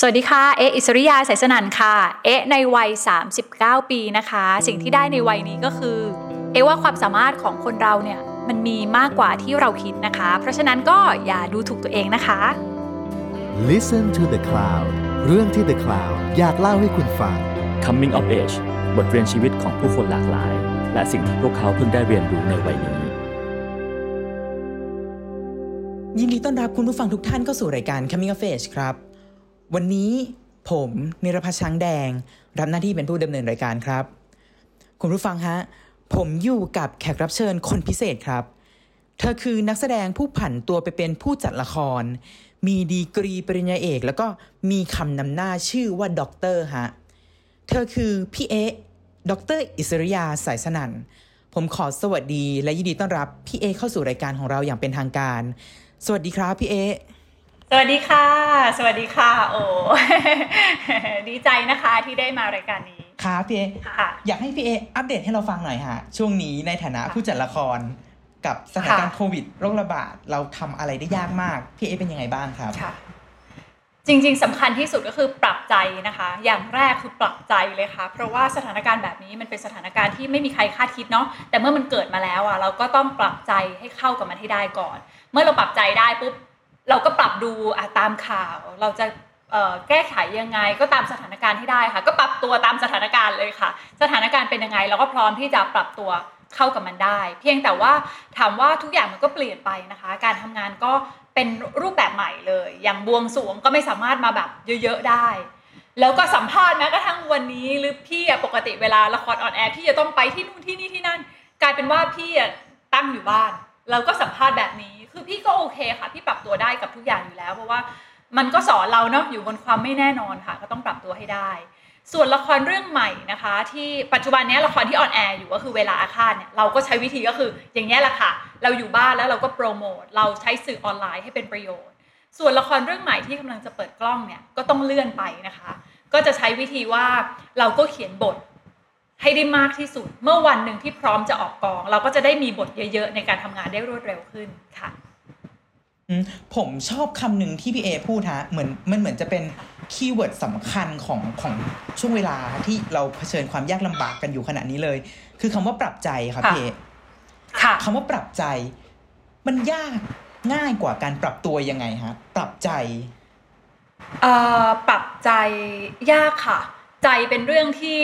สวัสดีค่ะ เอะอิสริยาสายสนันค่ะ เอะในวัย 39 ปีนะคะ สิ่งที่ได้ในวัยนี้ก็คือ เอะว่าความสามารถของคนเราเนี่ยมันมีมากกว่าที่เราคิดนะคะ เพราะฉะนั้นก็อย่าดูถูกตัวเองนะคะ Listen to the Cloud เรื่องที่ The Cloud อยากเล่าให้คุณฟัง Coming of Age บทเรียนชีวิตของผู้คนหลากหลาย และสิ่งที่พวกเขาเพิ่งได้เรียนรู้ในวัยนี้ ยินดีต้อนรับคุณผู้ฟังทุกท่านเข้าสู่รายการ Coming of Age ครับ วันนี้ผมนิรพัชช้างแดง รับหน้าที่เป็นผู้ดำเนินรายการครับ คุณผู้ฟังฮะ ผมอยู่กับแขกรับเชิญคนพิเศษครับ เธอคือนักแสดงผู้ผันตัวไปเป็นผู้จัดละคร มีดีกรีปริญญาเอก แล้วก็มีคำนำหน้าชื่อว่าด็อกเตอร์ฮะ เธอคือพี่เอ๊ะดร.อิศริยาสายสนั่นผมขอสวัสดีและยินดีต้อนรับพี่เอเข้าสู่รายการของเราอย่างเป็นทางการ สวัสดีครับพี่เอะ สวัสดีค่ะ สวัสดีค่ะ โอ้ ดีใจนะคะที่ได้มารายการนี้ครับพี่เอะค่ะอยากให้พี่เอะอัปเดตให้เราฟังหน่อยฮะช่วงนี้ในฐานะผู้จัดละครกับสถานการณ์ค่ะโควิดโรคระบาดเราทำอะไรได้ยากมาก พี่เอะเป็นยังไงบ้างครับค่ะจริงๆสำคัญที่สุดก็คือปรับใจนะคะ อย่างแรกคือปรับใจเลยค่ะ เพราะว่าสถานการณ์แบบนี้มันเป็นสถานการณ์ที่ไม่มีใครคาดคิดเนาะแต่เมื่อมันเกิดมาแล้วอะเราก็ต้องปรับใจให้เข้ากับมันให้ได้ก่อน เมื่อเราปรับใจได้ปุ๊บ เราก็ปรับดูตามข่าว เราจะแก้ไขยังไงก็ตามสถานการณ์ที่ได้ค่ะ ก็ปรับตัวตามสถานการณ์เลยค่ะ สถานการณ์เป็นยังไงเราก็พร้อมที่จะปรับตัวเข้ากับมันได้ เพียงแต่ว่าถามว่าทุกอย่างมันก็เปลี่ยนไปนะคะ การทำงานก็เป็นรูปแบบใหม่เลย อย่างบวงสรวงก็ไม่สามารถมาแบบเยอะๆได้ แล้วก็สัมภาษณ์แม้กระทั่งวันนี้หรือพี่ปกติเวลาละครออนแอร์พี่จะต้องไปที่นู่นที่นี่ที่นั่น กลายเป็นว่าพี่ตั้งอยู่บ้านแล้วก็สัมภาษณ์แบบนี้ คือพี่ก็โอเคค่ะ พี่ปรับตัวได้กับทุกอย่างอยู่แล้ว เพราะว่ามันก็สอนเราเนาะอยู่บนความไม่แน่นอนค่ะ ก็ต้องปรับตัวให้ได้ ส่วนละครเรื่องใหม่นะคะ ที่ปัจจุบันนี้ละครที่ออนแอร์อยู่ก็คือเวลาอาฆาตเนี่ยเราก็ใช้วิธีก็คืออย่างนี้แหละค่ะ เราอยู่บ้านแล้วเราก็โปรโมทเราใช้สื่อออนไลน์ให้เป็นประโยชน์ ส่วนละครเรื่องใหม่ที่กำลังจะเปิดกล้องเนี่ยก็ต้องเลื่อนไปนะคะ ก็จะใช้วิธีว่าเราก็เขียนบท ให้ได้มากที่สุด เมื่อวันหนึ่งที่พร้อมจะออกกอง เราก็จะได้มีบทเยอะ ๆ ในการทำงานได้รวดเร็วขึ้นค่ะอืมผมชอบคำหนึ่งที่พี่เอ๊ะพูดฮะเหมือนมันเหมือนจะเป็น keyword สำคัญของของช่วงเวลาที่เราเผชิญความยากลำบากกันอยู่ขณะนี้เลย คือคำว่าปรับใจครับค่ะพี่เอค่ะคำว่าปรับใจ มันยากง่ายกว่าการปรับตัวยังไงฮะปรับใจเอ่อปรับใจยากค่ะ ใจเป็นเรื่องที่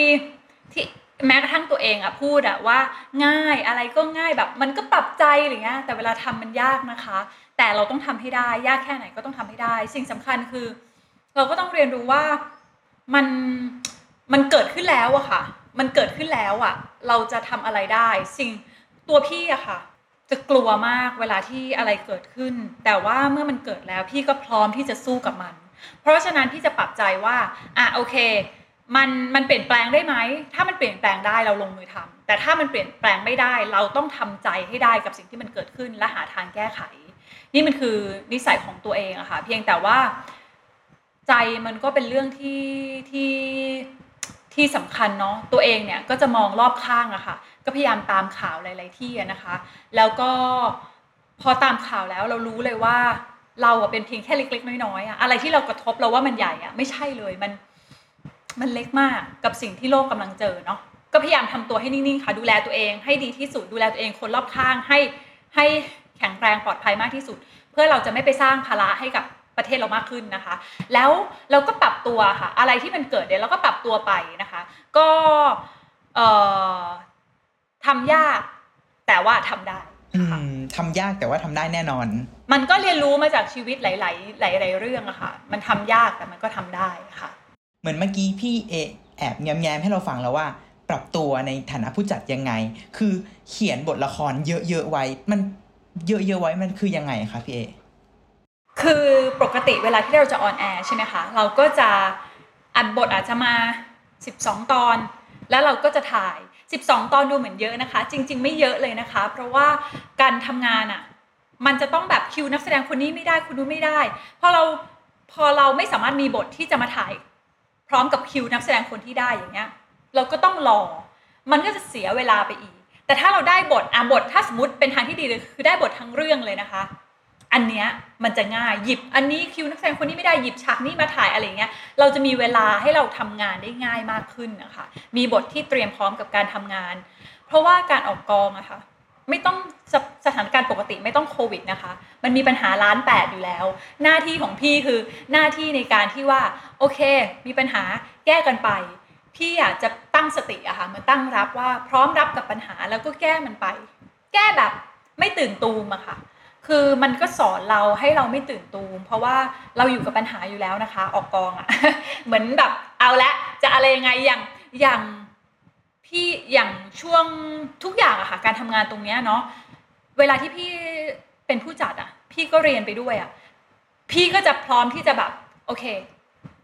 ที่ แม้กระทั่งตัวเองอะพูดอะว่าง่ายอะไรก็ง่ายแบบมันก็ปรับใจอะไรเงี้ยแต่เวลาทำมันยากนะคะ แต่เราต้องทำให้ได้ยากแค่ไหนก็ต้องทำให้ได้ สิ่งสำคัญคือ เราก็ต้องเรียนรู้ว่ามันมันเกิดขึ้นแล้วอะค่ะ มันเกิดขึ้นแล้วอะเราจะทำอะไรได้ สิ่งตัวพี่อะค่ะ จะกลัวมากเวลาที่อะไรเกิดขึ้น แต่ว่าเมื่อมันเกิดแล้วพี่ก็พร้อมที่จะสู้กับมัน เพราะฉะนั้นพี่จะปรับใจว่าอะโอเค มันมันเปลี่ยนแปลงได้ไหม ถ้ามันเปลี่ยนแปลงได้เราลงมือทำแต่ถ้ามันเปลี่ยนแปลงไม่ได้ เราต้องทำใจให้ได้กับสิ่งที่มันเกิดขึ้นและหาทางแก้ไข นี่มันคือนิสัยของตัวเองอะค่ะ เพียงแต่ว่าใจมันก็เป็นเรื่องที่ที่ที่สำคัญเนาะตัวเองเนี่ยก็จะมองรอบข้างอะค่ะ ก็พยายามตามข่าวหลาย ๆ ที่นะคะ แล้วก็พอตามข่าวแล้วเรารู้เลยว่า เราอะเป็นเพียงแค่เล็ก ๆ น้อย ๆอะอะไรที่เรากระทบเราว่ามันใหญ่อะไม่ใช่เลยมัน มันเล็กมากกับสิ่งที่โลกกำลังเจอเนาะก็พยายามทำตัวให้นิ่งๆค่ะดูแลตัวเอง ให้ดีที่สุดดูแลตัวเองคนรอบข้างให้ให้แข็งแรงปลอดภัยมากที่สุด เพื่อเราจะไม่ไปสร้างภาระให้กับประเทศเรามากขึ้นนะคะ แล้วเราก็ปรับตัวค่ะ อะไรที่มันเกิดเดี๋ยวเราก็ปรับตัวไปนะคะ ก็เอ่อทำยากแต่ว่าทำได้อืค่ะมทำยากแต่ว่าทำได้แน่นอน มันก็เรียนรู้มาจากชีวิตหลาย ๆ หลาย ๆ เรื่องอะค่ะ มันทำยากแต่มันก็ทำได้ค่ะ เหมือนเมื่อกี้พี่เอ๊ะแอบแง้มๆให้เราฟังแล้วว่า ปรับตัวในฐานะผู้จัดยังไง คือเขียนบทละครเยอะๆไว้ มันเยอะๆไว้มันคือยังไงคะพี่เอคือปกติเวลาที่เราจะ on air ใช่ไหมคะเราก็จะอัดบทอาจจะมา 12 ตอน แล้วเราก็จะถ่าย 12 ตอนดูเหมือนเยอะนะคะ จริง ๆ ไม่เยอะเลยนะคะ เพราะว่าการทำงานอะ่ะมันจะต้องแบบคิวนักแสดงคนนี้ไม่ได้คนนู้นไม่ได้พอเราพอเราไม่สามารถมีบทที่จะมาถ่าย พร้อมกับคิวนักแสดงคนที่ได้อย่างเงี้ย เราก็ต้องรอ มันก็จะเสียเวลาไปอีก แต่ถ้าเราได้บทอะบทถ้าสมมติเป็นทางที่ดีเลยคือได้บททั้งเรื่องเลยนะคะ อันเนี้ยมันจะง่ายหยิบอันนี้คิวนักแสดงคนนี้ไม่ได้หยิบฉากนี้มาถ่ายอะไรเงี้ยเราจะมีเวลาให้เราทำงานได้ง่ายมากขึ้นนะคะ มีบทที่เตรียมพร้อมกับการทำงาน เพราะว่าการออกกองอะค่ะ ไม่ต้องสสถานการณ์ปกติไม่ต้องโควิดนะคะ มันมีปัญหาล้านแปดอยู่แล้ว หน้าที่ของพี่คือหน้าที่ในการที่ว่าโอเค มีปัญหาแก้กันไป พี่อยากจะตั้งสติอะค่ะเมือนตั้งรับว่าพร้อมรับกับปัญหาแล้วก็แก้มันไป แก้แบบไม่ตื่นตูมอะค่ะคือมันก็สอนเราให้เราไม่ตื่นตูม เพราะว่าเราอยู่กับปัญหาอยู่แล้วนะคะ ออกกองอะเหมือนแบบเอาละจะอะไรยังไงอย่างอย่าง พี่อย่างช่วงทุกอย่างอะค่ะการทำงานตรงเนี้ยเนาะเวลาที่พี่เป็นผู้จัดอะพี่ก็เรียนไปด้วยอะพี่ก็จะพร้อมที่จะแบบโอเค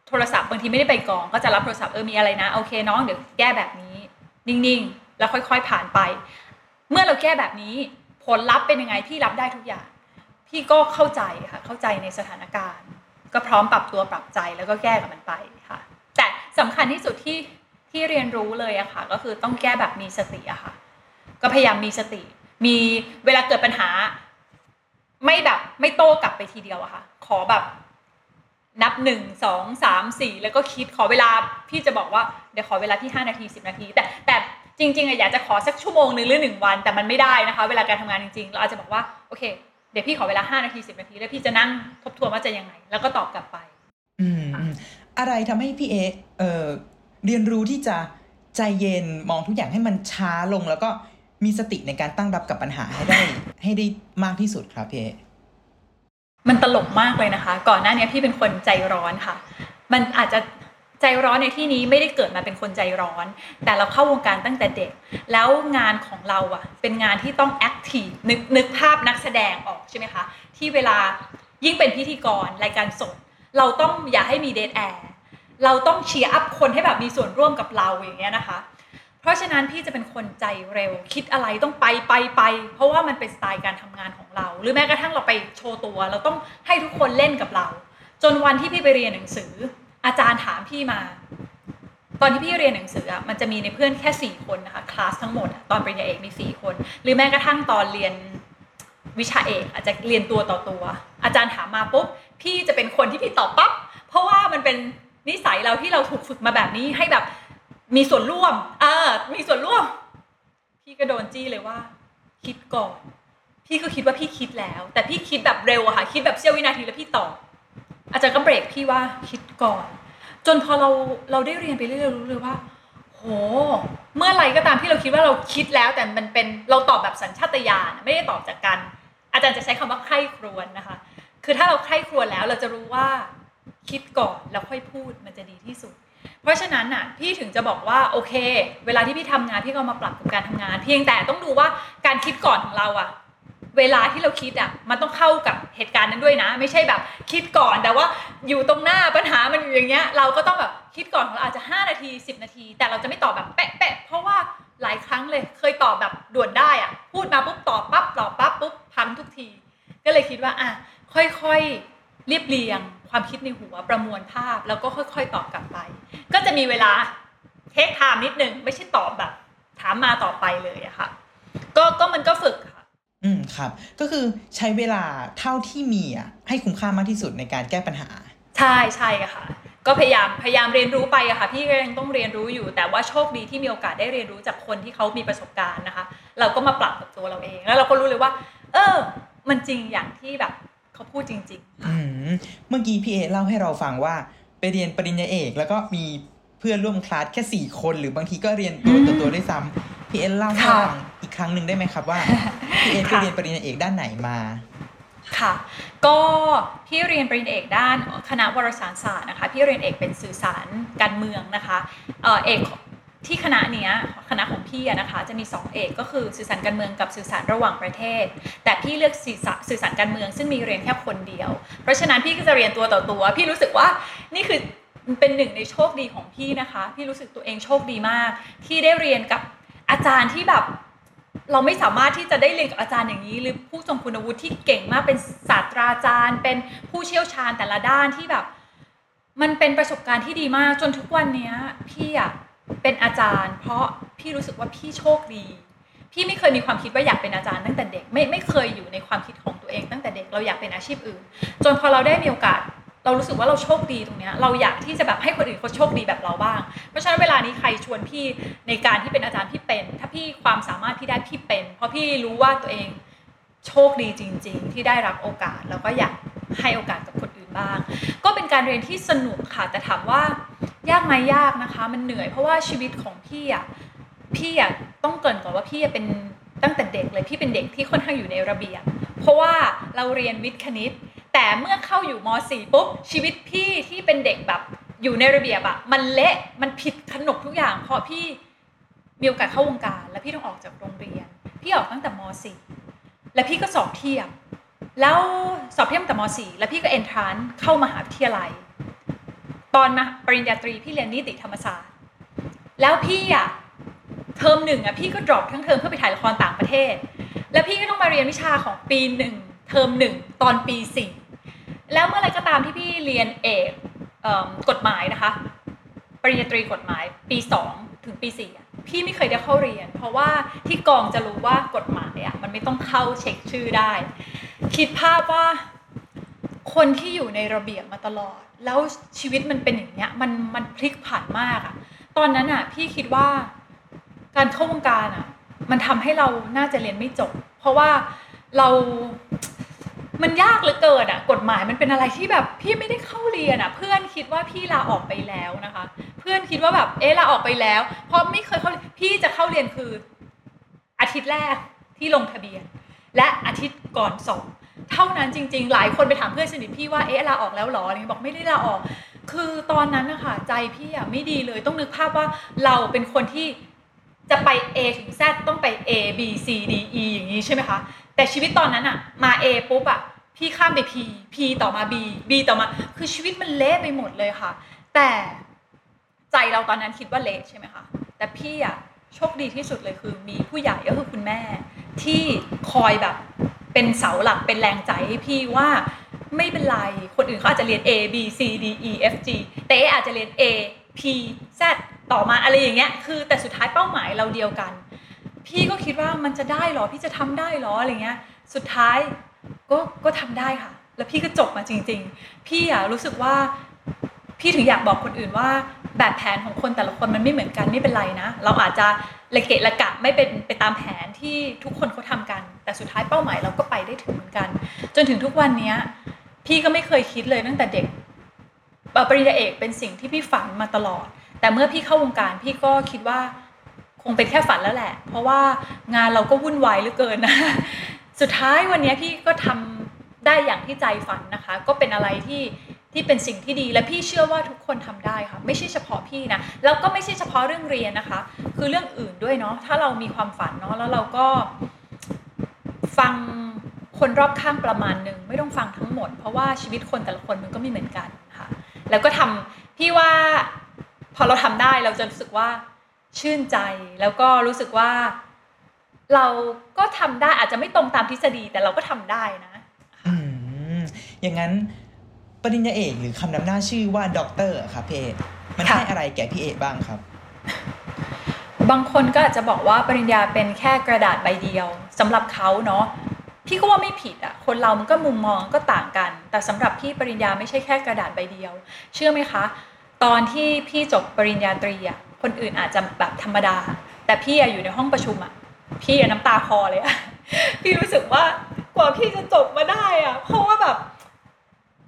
โทรศัพท์บางทีไม่ได้ไปกอง ก็จะรับโทรศัพท์เออมีอะไรนะโอเคน้องเดี๋ยวแก้แบบนี้ นิ่งๆ แล้วค่อย ๆผ่านไป เมื่อเราแก้แบบนี้ ผลลัพธ์เป็นยังไงพี่รับได้ทุกอย่าง พี่ก็เข้าใจค่ะเข้าใจในสถานการณ์ ก็พร้อมปรับตัวปรับใจแล้วก็แก้กับมันไปค่ะ แต่สำคัญที่สุดที่ ที่เรียนรู้เลยอะค่ะ ก็คือต้องแก้แบบมีสติอะค่ะ ก็พยายามมีสติ มีเวลาเกิดปัญหา ไม่แบบไม่โต้กลับไปทีเดียวอะค่ะ ขอแบบ นับหนึ่งสองสามสี่แล้วก็คิดขอเวลาพี่จะบอกว่าเดี๋ยวขอเวลาที่ห้านาทีสิบนาที แต่แต่จริงๆอะอยากจะขอสักชั่วโมงหนึ่งหรือหนึ่งวัน แต่มันไม่ได้นะคะ เวลาการทำงานจริงๆ เราอาจจะบอกว่าโอเคเดี๋ยวพี่ขอเวลาห้านาทีสิบนาที แล้วพี่จะนั่งทบทวนว่าจะยังไง แล้วก็ตอบกลับไป อืมอะไรทำให้พี่เอเอ่อ เรียนรู้ที่จะใจเย็นมองทุกอย่างให้มันช้าลง แล้วก็มีสติในการตั้งรับกับปัญหาให้ได้ให้ได้มากที่สุดครับพี่มันตลกมากเลยนะคะ ก่อนหน้านี้พี่เป็นคนใจร้อนค่ะ มันอาจจะใจร้อนในที่นี้ไม่ได้เกิดมาเป็นคนใจร้อน แต่เราเข้าวงการตั้งแต่เด็ก แล้วงานของเราอะเป็นงานที่ต้อง active นึกนึกภาพนักแสดงออกใช่ไหมคะ ที่เวลายิ่งเป็นพิธีกรรายการสด เราต้องอย่าให้มี dead air เราต้อง cheer up คนให้แบบมีส่วนร่วมกับเราอย่างเงี้ยนะคะ เพราะฉะนั้นพี่จะเป็นคนใจเร็ว คิดอะไรต้องไปไปไป เพราะว่ามันเป็นสไตล์การทำงานของเรา หรือแม้กระทั่งเราไปโชว์ตัว เราต้องให้ทุกคนเล่นกับเรา จนวันที่พี่ไปเรียนหนังสือ อาจารย์ถามพี่มา ตอนที่พี่เรียนหนังสืออะมันจะมีในเพื่อนแค่สี่คนนะคะคลาสทั้งหมดตอนปริญญาเอกมีสี่คน หรือแม้กระทั่งตอนเรียนวิชาเอกอาจจะเรียนตัวต่อตัว อาจารย์ถามมาปุ๊บพี่จะเป็นคนที่พี่ตอบปั๊บเพราะว่ามันเป็น นิสัยเราที่เราถูกฝึกมาแบบนี้ให้แบบมีส่วนร่วม เออ มีส่วนร่วม พี่ก็โดนจี้เลยว่า คิดก่อน พี่ก็คิดว่าพี่คิดแล้ว แต่พี่คิดแบบเร็วอะค่ะ คิดแบบเสี้ยววินาทีแล้วพี่ตอบอาจารย์ก็เบรกพี่ว่าคิดก่อน จนพอเราเราได้เรียนไปเรื่อยๆรู้เลยว่า โห เมื่อไรก็ตามที่เราคิดว่าเราคิดแล้ว แต่มันเป็นเราตอบแบบสัญชาตญาณไม่ได้ตอบจากกันอาจารย์จะใช้คำว่าใคร่ครวญนะคะ คือถ้าเราใคร่ครวญแล้วเราจะรู้ว่า คิดก่อนแล้วค่อยพูดมันจะดีที่สุด เพราะฉะนั้นน่ะพี่ถึงจะบอกว่าโอเค เวลาที่พี่ทำงานพี่ก็มาปรับกับการทำงาน เพียงแต่ต้องดูว่าการคิดก่อนของเราอะเวลาที่เราคิดอะมันต้องเข้ากับเหตุการณ์นั้นด้วยนะ ไม่ใช่แบบคิดก่อนแต่ว่าอยู่ตรงหน้าปัญหามันอยู่อย่างเงี้ย เราก็ต้องแบบคิดก่อนของเราอาจจะ 5 นาที 10 นาที แต่เราจะไม่ตอบแบบเป๊ะๆเพราะว่าหลายครั้งเลยเคยตอบแบบด่วนได้อะพูดมาปุ๊บตอบปั๊บตอบปั๊บปุ๊บพังทุกที ก็เลยคิดว่าอะค่อยๆเรียบเรียง ความคิดในหัวประมวลภาพแล้วก็ค่อย ๆ ตอบกลับไป ก็จะมีเวลาเทคไทม์นิดนึงไม่ใช่ตอบแบบ ถามมาต่อไปเลยอะค่ะ ก็ก็มันก็ฝึกค่ะ อืมครับ ก็คือใช้เวลาเท่าที่มีอะให้คุ้มค่ามากที่สุดในการแก้ปัญหา ใช่ใช่อะค่ะ ก็พยายามพยายามเรียนรู้ไปอะค่ะพี่ก็ยังต้องเรียนรู้อยู่ แต่ว่าโชคดีที่มีโอกาสได้เรียนรู้จากคนที่เขามีประสบการณ์นะคะ เราก็มาปรับกับตัวเราเอง แล้วเราก็รู้เลยว่า เออ มันจริงอย่างที่แบบ เขาพูดจริงๆอืมเมื่อกี้พี่เอเล่าให้เราฟังว่า ไปเรียนปริญญาเอก แล้วก็มีเพื่อนร่วมคลาสแค่สี่คนหรือบางทีก็เรียนตัวต่อตัวด้วยซ้ำพี่เอเล่าให้ค่ะฟังอีกครั้งหนึ่งได้ไหมครับว่าพี่เอไปค่ะเรียนปริญญาเอกด้านไหนมาค่ะก็พี่เรียนปริญญาเอกด้านคณะวารสารศาสตร์นะคะพี่เรียนเอกเป็นสื่อสารการเมืองนะคะเอ่อเอก ที่คณะเนี้ยคณะของพี่นะคะจะมี 2 เอกก็คือสื่อสารการเมืองกับสื่อสารระหว่างประเทศ แต่พี่เลือกสื่อสารการเมือง ซึ่งมีเรียนแค่คนเดียว เพราะฉะนั้นพี่ก็จะเรียนตัวต่อตัว พี่รู้สึกว่านี่คือเป็นหนึ่งในโชคดีของพี่นะคะ พี่รู้สึกตัวเองโชคดีมาก ที่ได้เรียนกับอาจารย์ที่แบบเราไม่สามารถที่จะได้เรียนกับอาจารย์อย่างนี้ หรือผู้ทรงคุณวุฒิที่เก่งมากเป็นศาสตราจารย์ เป็นผู้เชี่ยวชาญแต่ละด้านที่แบบ มันเป็นประสบการณ์ที่ดีมากจนทุกวันนี้พี่อะ เป็นอาจารย์ เพราะพี่รู้สึกว่าพี่โชคดี พี่ไม่เคยมีความคิดว่าอยากเป็นอาจารย์ตั้งแต่เด็กไม่ไม่เคยอยู่ในความคิดของตัวเองตั้งแต่เด็กเราอยากเป็นอาชีพอื่น จนพอเราได้มีโอกาสเรารู้สึกว่าเราโชคดีตรงเนี้ยเราอยากที่จะแบบให้คนอื่นเขาโชคดีแบบเราบ้าง เพราะฉะนั้นเวลานี้ใครชวนพี่ในการที่เป็นอาจารย์พี่เป็น ถ้าพี่ความสามารถพี่ได้พี่เป็น เพราะพี่รู้ว่าตัวเองโชคดีจริง ๆ ที่ได้รับโอกาสแล้วก็อยากให้โอกาสกับคนอื่น บ้าง ก็เป็นการเรียนที่สนุกค่ะ แต่ถามว่ายากไหมยากนะคะ มันเหนื่อยเพราะว่าชีวิตของพี่อะพี่อะต้องเกรินก่อนว่าพี่อะเป็นตั้งแต่เด็กเลยพี่เป็นเด็กที่ค่อนข้างอยู่ในระเบียบ เพราะว่าเราเรียนวิทย์คณิต แต่เมื่อเข้าอยู่ม .4 ปุ๊บชีวิตพี่ที่เป็นเด็กแบบอยู่ในระเบียบอะมันเละมันผิดขนบทุกอย่าง เพราะพี่มีโอกาสเข้าวงการ แล้วพี่ต้องออกจากโรงเรียน พี่ออกตั้งแต่ม .4 แล้วพี่ก็สอบเทียบ แล้วสอบเทียบตั้งแต่ม .4 แล้วพี่ก็เอนทรานซ์เข้ามหาวิทยาลัย ตอนมาปริญญาตรีพี่เรียนนิติธรรมศาสตร์ แล้วพี่อะเทอมหนึ่งอะพี่ก็ drop ทั้งเทอมเพื่อไปถ่ายละครต่างประเทศ แล้วพี่ก็ต้องมาเรียนวิชาของปีหนึ่งเทอมหนึ่งตอนปีสี่แล้วเมื่อไรก็ตามที่พี่เรียนเอกกฎหมายนะคะ ปริญญาตรีกฎหมายปีสองถึงปีสี่พี่ไม่เคยได้เข้าเรียน เพราะว่าที่กองจะรู้ว่ากฎหมายอะมันไม่ต้องเข้าเช็คชื่อได้ คิดภาพว่าคนที่อยู่ในระเบียบมาตลอด แล้วชีวิตมันเป็นอย่างเงี้ยมันมันพลิกผันมากอะตอนนั้นอะพี่คิดว่าการเข้าวงการอะมันทำให้เราน่าจะเรียนไม่จบ เพราะว่าเรามันยากเหลือเกินอะกฎหมายมันเป็นอะไรที่แบบพี่ไม่ได้เข้าเรียนอะเพื่อนคิดว่าพี่ลาออกไปแล้วนะคะ เพื่อนคิดว่าแบบเอ๊ะลาออกไปแล้ว เพราะไม่เคยเข้าพี่จะเข้าเรียนคืออาทิตย์แรกที่ลงทะเบียน และอาทิตย์ก่อนสอบเท่านั้นจริง ๆ หลายคนไปถามเพื่อนสนิทพี่ว่าเอ๊ะลาออกแล้วหรออะไรเงี้ยบอกไม่ได้ลาออก คือตอนนั้นนะคะใจพี่อะไม่ดีเลยต้องนึกภาพว่าเราเป็นคนที่จะไป A ถึง Z ต้องไป A B C D E อย่างนี้ใช่ไหมคะ แต่ชีวิตตอนนั้นอะมา A ปุ๊บอะพี่ข้ามไป P P ต่อมา B B ต่อมา คือชีวิตมันเละไปหมดเลยค่ะ แต่ใจเราตอนนั้นคิดว่าเละใช่ไหมคะ แต่พี่อะโชคดีที่สุดเลยคือมีผู้ใหญ่ก็คือคุณแม่ ที่คอยแบบเป็นเสาหลักเป็นแรงใจให้พี่ว่าไม่เป็นไร คนอื่นเขาอาจจะเรียน A B C D E F G แต่เออาจจะเรียน A P Z ต่อมาอะไรอย่างเงี้ยคือแต่สุดท้ายเป้าหมายเราเดียวกัน พี่ก็คิดว่ามันจะได้เหรอพี่จะทำได้เหรออะไรเงี้ยสุดท้ายก็ก็ทำได้ค่ะ แล้วพี่ก็จบมาจริง ๆ พี่อะรู้สึกว่า พี่ถึงอยากบอกคนอื่นว่าแบบแผนของคนแต่ละคนมันไม่เหมือนกันไม่เป็นไรนะ เราอาจจะละเกะละกะไม่เป็นไปตามแผนที่ทุกคนเขาทำกัน แต่สุดท้ายเป้าหมายเราก็ไปได้ถึงเหมือนกัน จนถึงทุกวันเนี้ยพี่ก็ไม่เคยคิดเลยตั้งแต่เด็กปริญญาเอกเป็นสิ่งที่พี่ฝันมาตลอด แต่เมื่อพี่เข้าวงการพี่ก็คิดว่าคงเป็นแค่ฝันแล้วแหละ เพราะว่างานเราก็วุ่นวายเหลือเกินนะ สุดท้ายวันนี้พี่ก็ทำได้อย่างที่ใจฝันนะคะ ก็เป็นอะไรที่ ที่เป็นสิ่งที่ดีและพี่เชื่อว่าทุกคนทำได้ค่ะ ไม่ใช่เฉพาะพี่นะแล้วก็ไม่ใช่เฉพาะเรื่องเรียนนะคะ คือเรื่องอื่นด้วยเนาะถ้าเรามีความฝันเนาะแล้วเราก็ฟังคนรอบข้างประมาณหนึ่งไม่ต้องฟังทั้งหมด เพราะว่าชีวิตคนแต่ละคนมันก็ไม่เหมือนกันค่ะ แล้วก็ทำพี่ว่าพอเราทำได้เราจะรู้สึกว่าชื่นใจแล้วก็รู้สึกว่า เราก็ทำได้อาจจะไม่ตรงตามทฤษฎีแต่เราก็ทำได้นะอืมอย่างนั้น ปริญญาเอกหรือคำนำหน้าชื่อว่าด็อกเตอร์ครับพี่เอ๊ะมันค่ะให้อะไรแก่พี่เอ๊ะบ้างครับ บางคนก็อาจจะบอกว่าปริญญาเป็นแค่กระดาษใบเดียวสำหรับเขาเนาะพี่ก็ว่าไม่ผิดอะคนเรามันก็มุมมองก็ต่างกัน แต่สำหรับพี่ปริญญาไม่ใช่แค่กระดาษใบเดียว เชื่อไหมคะ ตอนที่พี่จบปริญญาตรีอะคนอื่นอาจจะแบบธรรมดา แต่พี่อะอยู่ในห้องประชุมอะพี่อะน้ำตาคลอเลยอะพี่รู้สึกว่ากว่าพี่จะจบมาได้อะเพราะว่าแบบ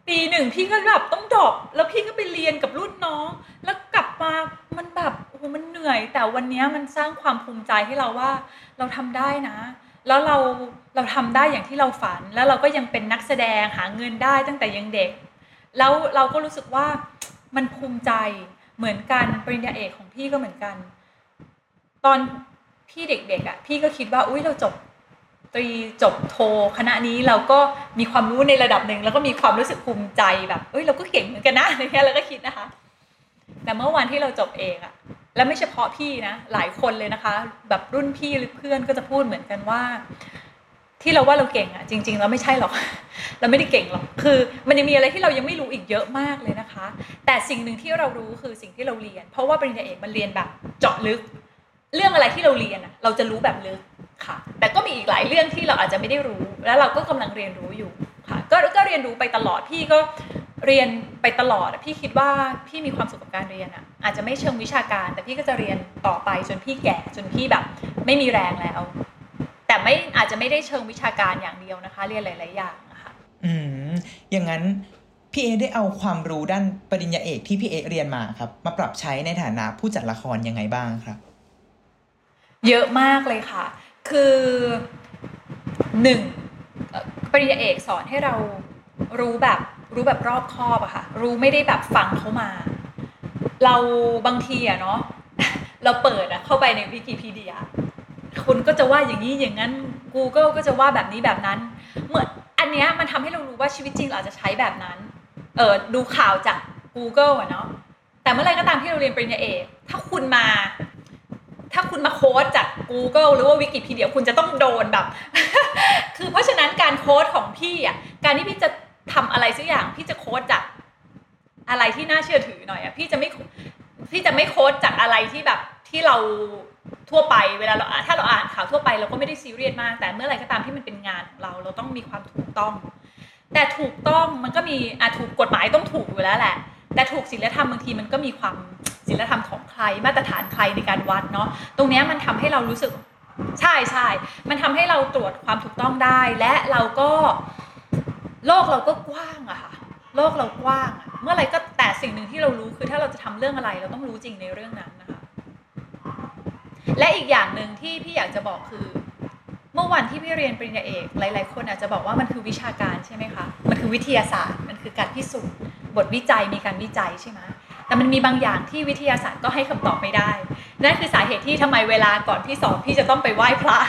ปีหนึ่งพี่ก็แบบต้องดรอปแล้วพี่ก็ไปเรียนกับรุ่นน้อง แล้วกลับมามันแบบโอ้โหมันเหนื่อย แต่วันนี้มันสร้างความภูมิใจให้เราว่าเราทำได้นะ แล้วเราเราทำได้อย่างที่เราฝัน แล้วเราก็ยังเป็นนักแสดงหาเงินได้ตั้งแต่ยังเด็ก แล้วเราก็รู้สึกว่ามันภูมิใจเหมือนกันปริญญาเอกของพี่ก็เหมือนกัน ตอนพี่เด็กๆอะพี่ก็คิดว่าอุ้ยเราจบ ตรีจบโทคณะนี้เราก็มีความรู้ในระดับหนึ่งแล้วก็มีความรู้สึกภูมิใจแบบเอ้ยเราก็เก่งเหมือนกันนะอะไรเงี้ยเราก็คิดนะคะ แต่เมื่อวันที่เราจบเองอะแล้วไม่เฉพาะพี่นะหลายคนเลยนะคะ แบบรุ่นพี่หรือเพื่อนก็จะพูดเหมือนกันว่า ที่เราว่าเราเก่งอะจริงๆเราไม่ใช่หรอกเราไม่ได้เก่งหรอกคือ มันยังมีอะไรที่เรายังไม่รู้อีกเยอะมากเลยนะคะ แต่สิ่งหนึ่งที่เรารู้คือสิ่งที่เราเรียน เพราะว่าปริญญาเอกมันเรียนแบบเจาะลึก เรื่องอะไรที่เราเรียนเราจะรู้แบบลึกค่ะ แต่ก็มีอีกหลายเรื่องที่เราอาจจะไม่ได้รู้ แล้วเราก็กำลังเรียนรู้อยู่ค่ะ ก็ก็เรียนรู้ไปตลอดพี่ก็เรียนไปตลอดพี่คิดว่าพี่มีความสุขกับการเรียนอะอาจจะไม่เชิงวิชาการ แต่พี่ก็จะเรียนต่อไปจนพี่แก่จนพี่แบบ ไม่มีแรงแล้ว แต่ไม่อาจจะไม่ได้เชิงวิชาการอย่างเดียวนะคะ เรียนหลาย ๆ อย่างนะคะอืมอย่างนั้นพี่เอได้เอาความรู้ด้านปริญญาเอกที่พี่เอเรียนมาครับ มาปรับใช้ในฐานะผู้จัดละครยังไงบ้างครับ เยอะมากเลยค่ะ คือหนึ่งปริญญาเอกสอนให้เรารู้แบบรู้แบบรอบคอบอะค่ะ รู้ไม่ได้แบบฟังเขามา เราบางทีอะเนาะเราเปิดอะเข้าไปในวิกิพีเดียคุณก็จะว่าอย่างนี้อย่างนั้น Google ก็จะว่าแบบนี้แบบนั้นเมืออันเนี้ยมันทำให้เรารู้ว่าชีวิตจริงเราจะใช้แบบนั้น เออดูข่าวจาก Google อะเนาะแต่เมื่อไรก็ตามที่เราเรียนปริญญาเอกถ้าคุณมา ถ้าคุณมาโค้ดจาก Google หรือว่าวิกิพีเดียคุณจะต้องโดนแบบ คือเพราะฉะนั้นการโค้ดของพี่อะการที่พี่จะทำอะไรสักอย่างพี่จะโค้ดจากอะไรที่น่าเชื่อถือหน่อยอะพี่จะไม่พี่จะไม่โค้ดจากอะไรที่แบบที่เราทั่วไปเวลาเราถ้าเราอ่านข่าวทั่วไปเราก็ไม่ได้ซีเรียสมาก แต่เมื่อไหรก็ตามที่มันเป็นงานของเรา เราต้องมีความถูกต้อง แต่ถูกต้องมันก็มีอะถูกกฎหมายต้องถูกอยู่แล้วแหละ แต่ถูกศีลธรรมบางทีมันก็มีความศีลธรรมของใครมาตรฐานใครในการวัดเนาะตรงนี้มันทำให้เรารู้สึกใช่ใช่มันทำให้เราตรวจความถูกต้องได้ และเราก็โลกเราก็กว้างอะค่ะโลกเรากว้าง เมื่อไรก็แต่สิ่งหนึ่งที่เรารู้คือถ้าเราจะทำเรื่องอะไร เราต้องรู้จริงในเรื่องนั้นนะคะและอีกอย่างหนึ่งที่พี่อยากจะบอกคือ เมื่อวันที่พี่เรียนปริญญาเอก หลาย ๆ คนอาจจะบอกว่ามันคือวิชาการใช่ไหมคะมันคือวิทยาศาสตร์ มันคือการพิสูจน์ บทวิจัยมีการวิจัยใช่ไหมแต่มันมีบางอย่างที่วิทยาศาสตร์ก็ให้คำตอบไม่ได้ นั่นคือสาเหตุที่ทำไมเวลาก่อนพี่สอบพี่จะต้องไปไหว้พระ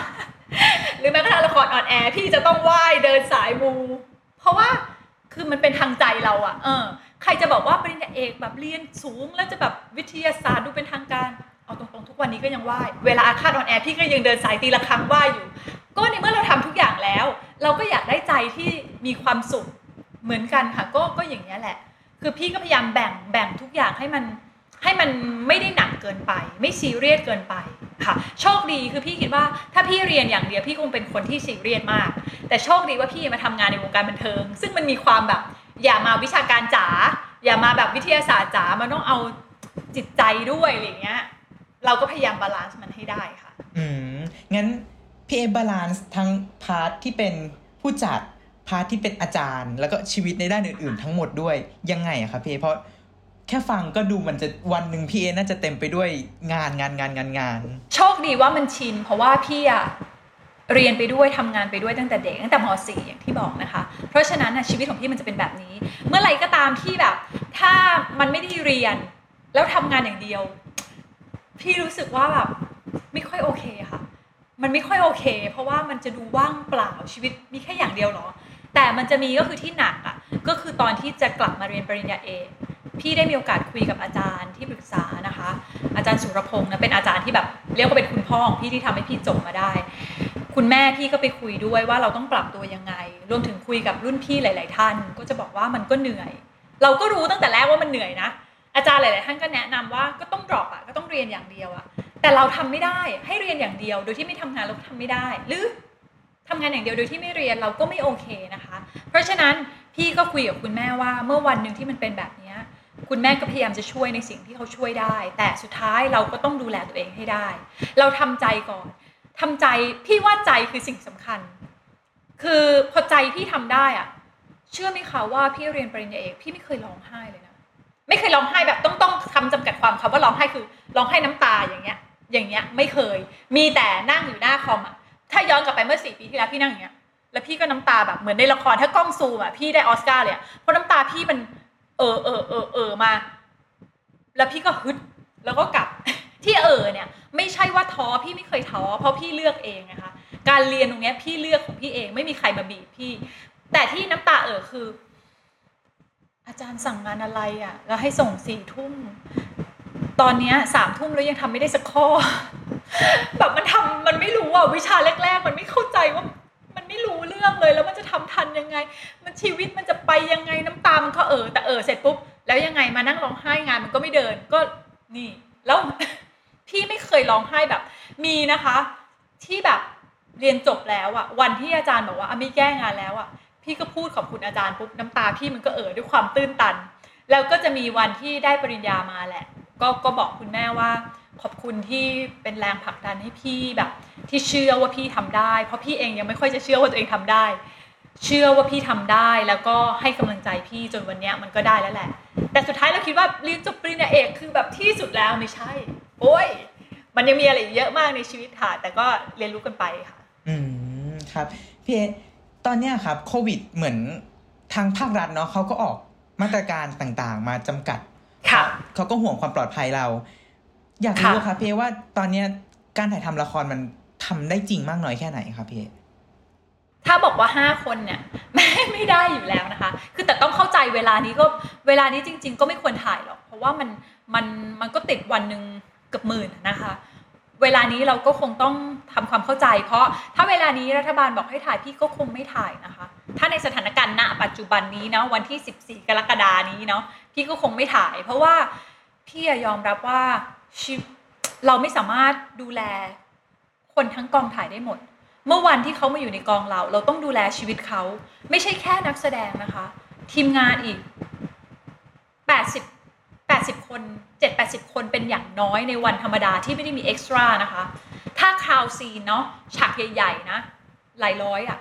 หรือแม้กระทั่งละคร on air พี่จะต้องไหว้เดินสายมู เพราะว่าคือมันเป็นทางใจเราอะเออ ใครจะบอกว่าปริญญาเอกแบบเรียนสูงแล้วจะแบบวิทยาศาสตร์ดูเป็นทางการ เอาตรงๆทุกวันนี้ก็ยังไหว้ เวลาละคร on air พี่ก็ยังเดินสายตีละครั้งไหว้อยู่ ก็ในเมื่อเราทำทุกอย่างแล้ว เราก็อยากได้ใจที่มีความสุขเหมือนกันค่ะ ก็ก็อย่างนี้แหละ คือพี่ก็พยายามแบ่งแบ่งทุกอย่างให้มันให้มันไม่ได้หนักเกินไป ไม่ซีเรียสเกินไปค่ะโชคดีคือพี่คิดว่าถ้าพี่เรียนอย่างเดียวพี่คงเป็นคนที่ซีเรียสมาก แต่โชคดีว่าพี่มาทำงานในวงการบันเทิง ซึ่งมันมีความแบบอย่ามาวิชาการจ๋าอย่ามาแบบวิทยาศาสตร์จ๋ามันต้องเอาจิตใจด้วยอะไรเงี้ยเราก็พยายาม balance มันให้ได้ค่ะ อืมงั้นพี่เอ๊ะ balance ทั้ง part ที่เป็นผู้จัด พาร์ทที่เป็นอาจารย์ แล้วก็ชีวิตในด้านอื่น ๆ ทั้งหมดด้วยยังไงอะครับพี่เอเพราะแค่ฟังก็ดูมันจะวันหนึ่งพี่เอน่าจะเต็มไปด้วยงานงานงานงานงาน โชคดีว่ามันชิน เพราะว่าพี่อะเรียนไปด้วยทำงานไปด้วยตั้งแต่เด็กตั้งแต่ม .4 อย่างที่บอกนะคะ เพราะฉะนั้นนะชีวิตของพี่มันจะเป็นแบบนี้ เมื่อไหร่ก็ตามที่แบบ ถ้ามันไม่ได้เรียน แล้วทำงานอย่างเดียว พี่รู้สึกว่าแบบไม่ค่อยโอเคค่ะ มันไม่ค่อยโอเค เพราะว่ามันจะดูว่างเปล่าชีวิตมีแค่อย่างเดียวหรอ แต่มันจะมีก็คือที่หนักอะก็คือตอนที่จะกลับมาเรียนปริญญาเอกพี่ได้มีโอกาสคุยกับอาจารย์ที่ปรึกษานะคะ อาจารย์สุรพงศ์นะเป็นอาจารย์ที่แบบเรียกว่าเป็นคุณพ่อของพี่ที่ทำให้พี่จบมาได้ คุณแม่พี่ก็ไปคุยด้วยว่าเราต้องปรับตัวยังไง รวมถึงคุยกับรุ่นพี่หลาย ๆ ท่าน ก็จะบอกว่ามันก็เหนื่อย เราก็รู้ตั้งแต่แรกว่ามันเหนื่อยนะ อาจารย์หลาย ๆ ท่านก็แนะนำว่าก็ต้องดรอปอะก็ต้องเรียนอย่างเดียวอะแต่เราทำไม่ได้ให้เรียนอย่างเดียว โดยที่ไม่ทำงานเราก็ทำไม่ได้ หรือ ทำงานอย่างเดียวโดยที่ไม่เรียนเราก็ไม่โอเคนะคะ เพราะฉะนั้นพี่ก็คุยกับคุณแม่ว่าเมื่อวันหนึ่งที่มันเป็นแบบนี้คุณแม่ก็พยายามจะช่วยในสิ่งที่เขาช่วยได้ แต่สุดท้ายเราก็ต้องดูแลตัวเองให้ได้ เราทำใจก่อนทำใจพี่ว่าใจคือสิ่งสำคัญ คือพอใจพี่ทำได้อะเชื่อไหมคะว่าพี่เรียนปริญญาเอกพี่ไม่เคยร้องไห้เลยนะไม่เคยร้องไห้แบบต้องต้องคำจำกัดความคำว่าร้องไห้คือร้องไห้น้ำตาอย่างเงี้ย อย่างเงี้ยไม่เคย มีแต่นั่งอยู่หน้าคอมอะ ถ้าย้อนกลับไปเมื่อสี่ปีที่แล้วพี่นั่งอย่างเงี้ยแล้วพี่ก็น้ำตาแบบเหมือนในละครถ้ากล้องซูมอะพี่ได้ออสการ์เลยเพราะน้ำตาพี่มัน เออเออเออเออมา แล้วพี่ก็ฮึดแล้วก็กลับที่เออเนี่ย ไม่ใช่ว่าท้อพี่ไม่เคยท้อเพราะพี่เลือกเองนะคะ การเรียนตรงเนี้ยพี่เลือกของพี่เองไม่มีใครมาบีบพี่ แต่ที่น้ำตาเออคือ อาจารย์สั่งงานอะไรอะ่ะ แล้วให้ส่งสี่ทุ่มตอนเนี้ยสามทุ่มแล้วยังทำไม่ได้สักข้อ แบบมันทำมันไม่รู้อะวิชาแรก ๆ มันไม่เข้าใจว่ามันไม่รู้เรื่องเลยแล้วมันจะทำทันยังไง มันชีวิตมันจะไปยังไงน้ำตามันก็เออแต่เออเสร็จปุ๊บแล้วยังไงมานั่งร้องไห้งานมันก็ไม่เดินก็นี่ แล้วพี่ไม่เคยร้องไห้แบบ มีนะคะ ที่แบบเรียนจบแล้วอะวันที่อาจารย์บอกว่าอะไม่แก้งานแล้วอะพี่ก็พูดขอบคุณอาจารย์ปุ๊บน้ำตาพี่มันก็เอ่อด้วยความตื้นตัน แล้วก็จะมีวันที่ได้ปริญญามาแหละ ก็ก็บอกคุณแม่ว่า ขอบคุณที่เป็นแรงผลักดันให้พี่แบบที่เชื่อว่าพี่ทำได้ เพราะพี่เองยังไม่ค่อยจะเชื่อว่าตัวเองทำได้ เชื่อว่าพี่ทำได้แล้วก็ให้กำลังใจพี่จนวันเนี้ยมันก็ได้แล้วแหละ แต่สุดท้ายเราคิดว่าเรียนจบปริญญาเอกคือแบบที่สุดแล้วไม่ใช่ โอ้ย มันยังมีอะไรอีกเยอะมากในชีวิตค่ะ แต่ก็เรียนรู้กันไปค่ะ อืมครับพี่เอตอนเนี้ยครับโควิดเหมือนทางภาครัฐเนาะเขาก็ออกมาตรการต่างๆ มาจำกัดค่ะเขาก็ห่วงความปลอดภัยเรา อยากรู้ค่ะครับพี่เอว่าตอนเนี้ยการถ่ายทำละครมันทำได้จริงมากน้อยแค่ไหนครับพี่เอถ้าบอกว่าห้าคนเนี่ยไม่ไม่ได้อยู่แล้วนะคะ คือแต่ต้องเข้าใจเวลานี้ก็เวลานี้จริง ๆ ก็ไม่ควรถ่ายหรอก เพราะว่ามันมันมันก็ติดวันหนึ่งเกือบหมื่นนะคะ เวลานี้เราก็คงต้องทำความเข้าใจ เพราะถ้าเวลานี้รัฐบาลบอกให้ถ่ายพี่ก็คงไม่ถ่ายนะคะ ถ้าในสถานการณ์ณปัจจุบันนี้เนาะวันที่ 14 กรกฎานี้เนาะพี่ก็คงไม่ถ่าย เพราะว่าพี่อะยอมรับว่า ชีเราไม่สามารถดูแลคนทั้งกองถ่ายได้หมด เมื่อวันที่เขามาอยู่ในกองเรา เราต้องดูแลชีวิตเขา ไม่ใช่แค่นักแสดงนะคะ ทีมงานอีก 80 80 คน 7 80 คนเป็นอย่างน้อยในวันธรรมดาที่ไม่ได้มีเอ็กซ์ตร้านะคะ ถ้าคราวซีนเนาะฉากใหญ่ๆนะ หลายร้อยอะ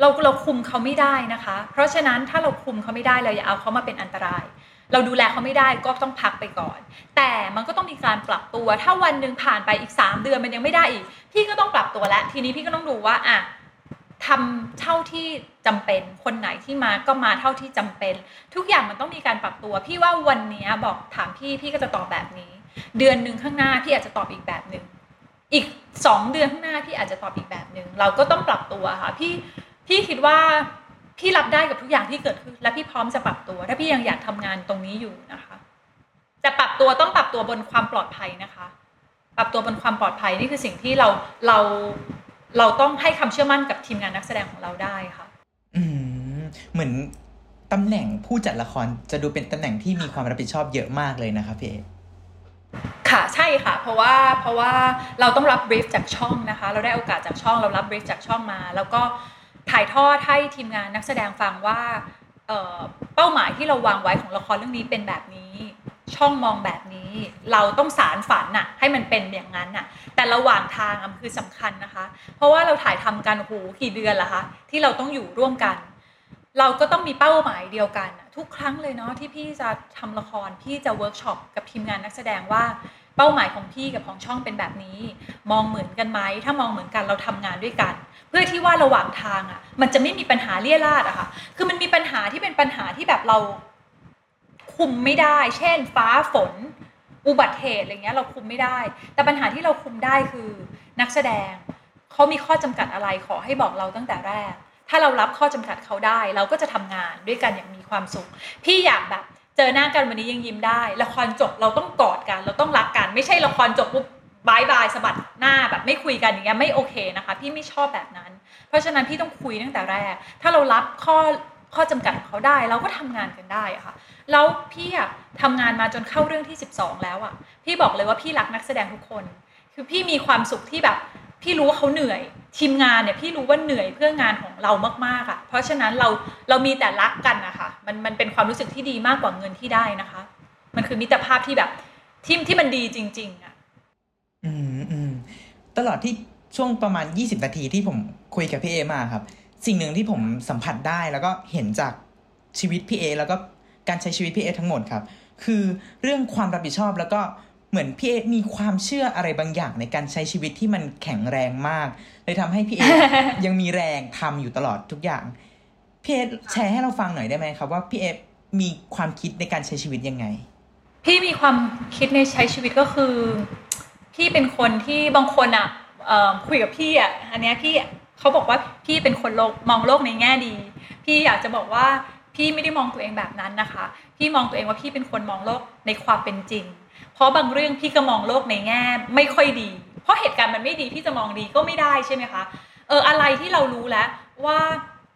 เราเราคุมเขาไม่ได้นะคะ เพราะฉะนั้นถ้าเราคุมเขาไม่ได้เราอย่าเอาเขามาเป็นอันตราย เราดูแลเขาไม่ได้ก็ต้องพักไปก่อน แต่มันก็ต้องมีการปรับตัว ถ้าวันหนึ่งผ่านไปอีก 3 เดือนมันยังไม่ได้อีก พี่ก็ต้องปรับตัวแล้ว ทีนี้พี่ก็ต้องดูว่าอะทำเท่าที่จำเป็นคนไหนที่มาก็มาเท่าที่จำเป็น ทุกอย่างมันต้องมีการปรับตัว พี่ว่าวันนี้บอกถามพี่พี่ก็จะตอบแบบนี้ เดือนหนึ่งข้างหน้าพี่อาจจะตอบอีกแบบหนึ่งอีกสองเดือนข้างหน้าพี่อาจจะตอบอีกแบบหนึ่งเราก็ต้องปรับตัวค่ะพี่พี่คิดว่า พี่รับได้กับทุกอย่างที่เกิดขึ้น และพี่พร้อมจะปรับตัว ถ้าพี่ยังอยากทำงานตรงนี้อยู่นะคะแต่ปรับตัวต้องปรับตัวบนความปลอดภัยนะคะ ปรับตัวบนความปลอดภัยนี่คือสิ่งที่เราเราเราต้องให้คำเชื่อมั่นกับทีมงานนักแสดงของเราได้ค่ะ อืมเหมือนตำแหน่งผู้จัดละครจะดูเป็นตำแหน่งที่มีความรับผิดชอบเยอะมากเลยนะครับพี่เอค่ะใช่ค่ะ เพราะว่าเพราะว่าเราต้องรับบรีฟจากช่องนะคะ เราได้โอกาสจากช่อง เรารับบรีฟจากช่องมา แล้วก็ ถ่ายทอดให้ทีมงานนักแสดงฟังว่าเเป้าหมายที่เราวางไว้ของละครเรื่องนี้เป็นแบบนี้ ช่องมองแบบนี้ เราต้องสานฝันน่ะให้มันเป็นอย่างนั้นน่ะ แต่ระหว่างทางอะมันคือสำคัญนะคะ เพราะว่าเราถ่ายทำกันโอ้โหกี่เดือนละคะที่เราต้องอยู่ร่วมกัน เราก็ต้องมีเป้าหมายเดียวกัน ทุกครั้งเลยเนาะที่พี่จะทำละครพี่จะเวิร์กช็อปกับทีมงานนักแสดงว่าเป้าหมายของพี่กับของช่องเป็นแบบนี้ มองเหมือนกันไหมถ้ามองเหมือนกันเราทำงานด้วยกัน เพื่อที่ว่าระหว่างทางอะ มันจะไม่มีปัญหาเลี่ยราดอะค่ะ คือมันมีปัญหาที่เป็นปัญหาที่แบบเราคุมไม่ได้ เช่น ฟ้าฝน อุบัติเหตุอะไรเงี้ยเราคุมไม่ได้ แต่ปัญหาที่เราคุมได้คือนักแสดงเขามีข้อจำกัดอะไรขอให้บอกเราตั้งแต่แรก ถ้าเรารับข้อจำกัดเขาได้ เราก็จะทำงานด้วยกันอย่างมีความสุข พี่อยากแบบเจอหน้ากันวันนี้ยังยิ้มได้ ละครจบเราต้องกอดกัน เราต้องรักกัน ไม่ใช่ละครจบปุ๊บ บายบายสะบัดหน้าแบบไม่คุยกันอย่างเงี้ยไม่โอเคนะคะ พี่ไม่ชอบแบบนั้น เพราะฉะนั้นพี่ต้องคุยตั้งแต่แรก ถ้าเรารับข้อข้อจำกัดของเขาได้ เราก็ทำงานกันได้อะค่ะแล้วพี่อะทำงานมาจนเข้าเรื่องที่ 12 แล้วอะพี่บอกเลยว่าพี่รักนักแสดงทุกคน คือพี่มีความสุขที่แบบพี่รู้ว่าเขาเหนื่อย ทีมงานเนี่ยพี่รู้ว่าเหนื่อยเพื่องานของเรามากๆอะ่ะ เพราะฉะนั้นเราเรามีแต่รักกันนะคะมันมันเป็นความรู้สึกที่ดีมากกว่าเงินที่ได้นะคะ มันคือมิตรภาพที่แบบที่ที่มันดีจริง ๆอะ อืมอืมตลอดที่ช่วงประมาณ 20 นาทีที่ผมคุยกับพี่เอมาครับ สิ่งหนึ่งที่ผมสัมผัสได้แล้วก็เห็นจากชีวิตพี่เอแล้วก็การใช้ชีวิตพี่เอทั้งหมดครับ คือเรื่องความรับผิดชอบแล้วก็เหมือนพี่เอมีความเชื่ออะไรบางอย่างในการใช้ชีวิตที่มันแข็งแรงมากเลยทำให้พี่เอยังมีแรงทำอยู่ตลอดทุกอย่างพี่เอแชร์ให้เราฟังหน่อยได้ไหมครับ ว่าพี่เอมีความคิดในการใช้ชีวิตยังไง พี่มีความคิดในใช้ชีวิตก็คือ พี่เป็นคนที่บางคนอะคุยกับพี่อะอันเนี้ยพี่เขาบอกว่าพี่เป็นคนโลกมองโลกในแง่ดี พี่อยากจะบอกว่าพี่ไม่ได้มองตัวเองแบบนั้นนะคะ พี่มองตัวเองว่าพี่เป็นคนมองโลกในความเป็นจริง เพราะบางเรื่องพี่ก็มองโลกในแง่ไม่ค่อยดี เพราะเหตุการณ์มันไม่ดีพี่จะมองดีก็ไม่ได้ใช่ไหมคะเอออะไรที่เรารู้แล้วว่า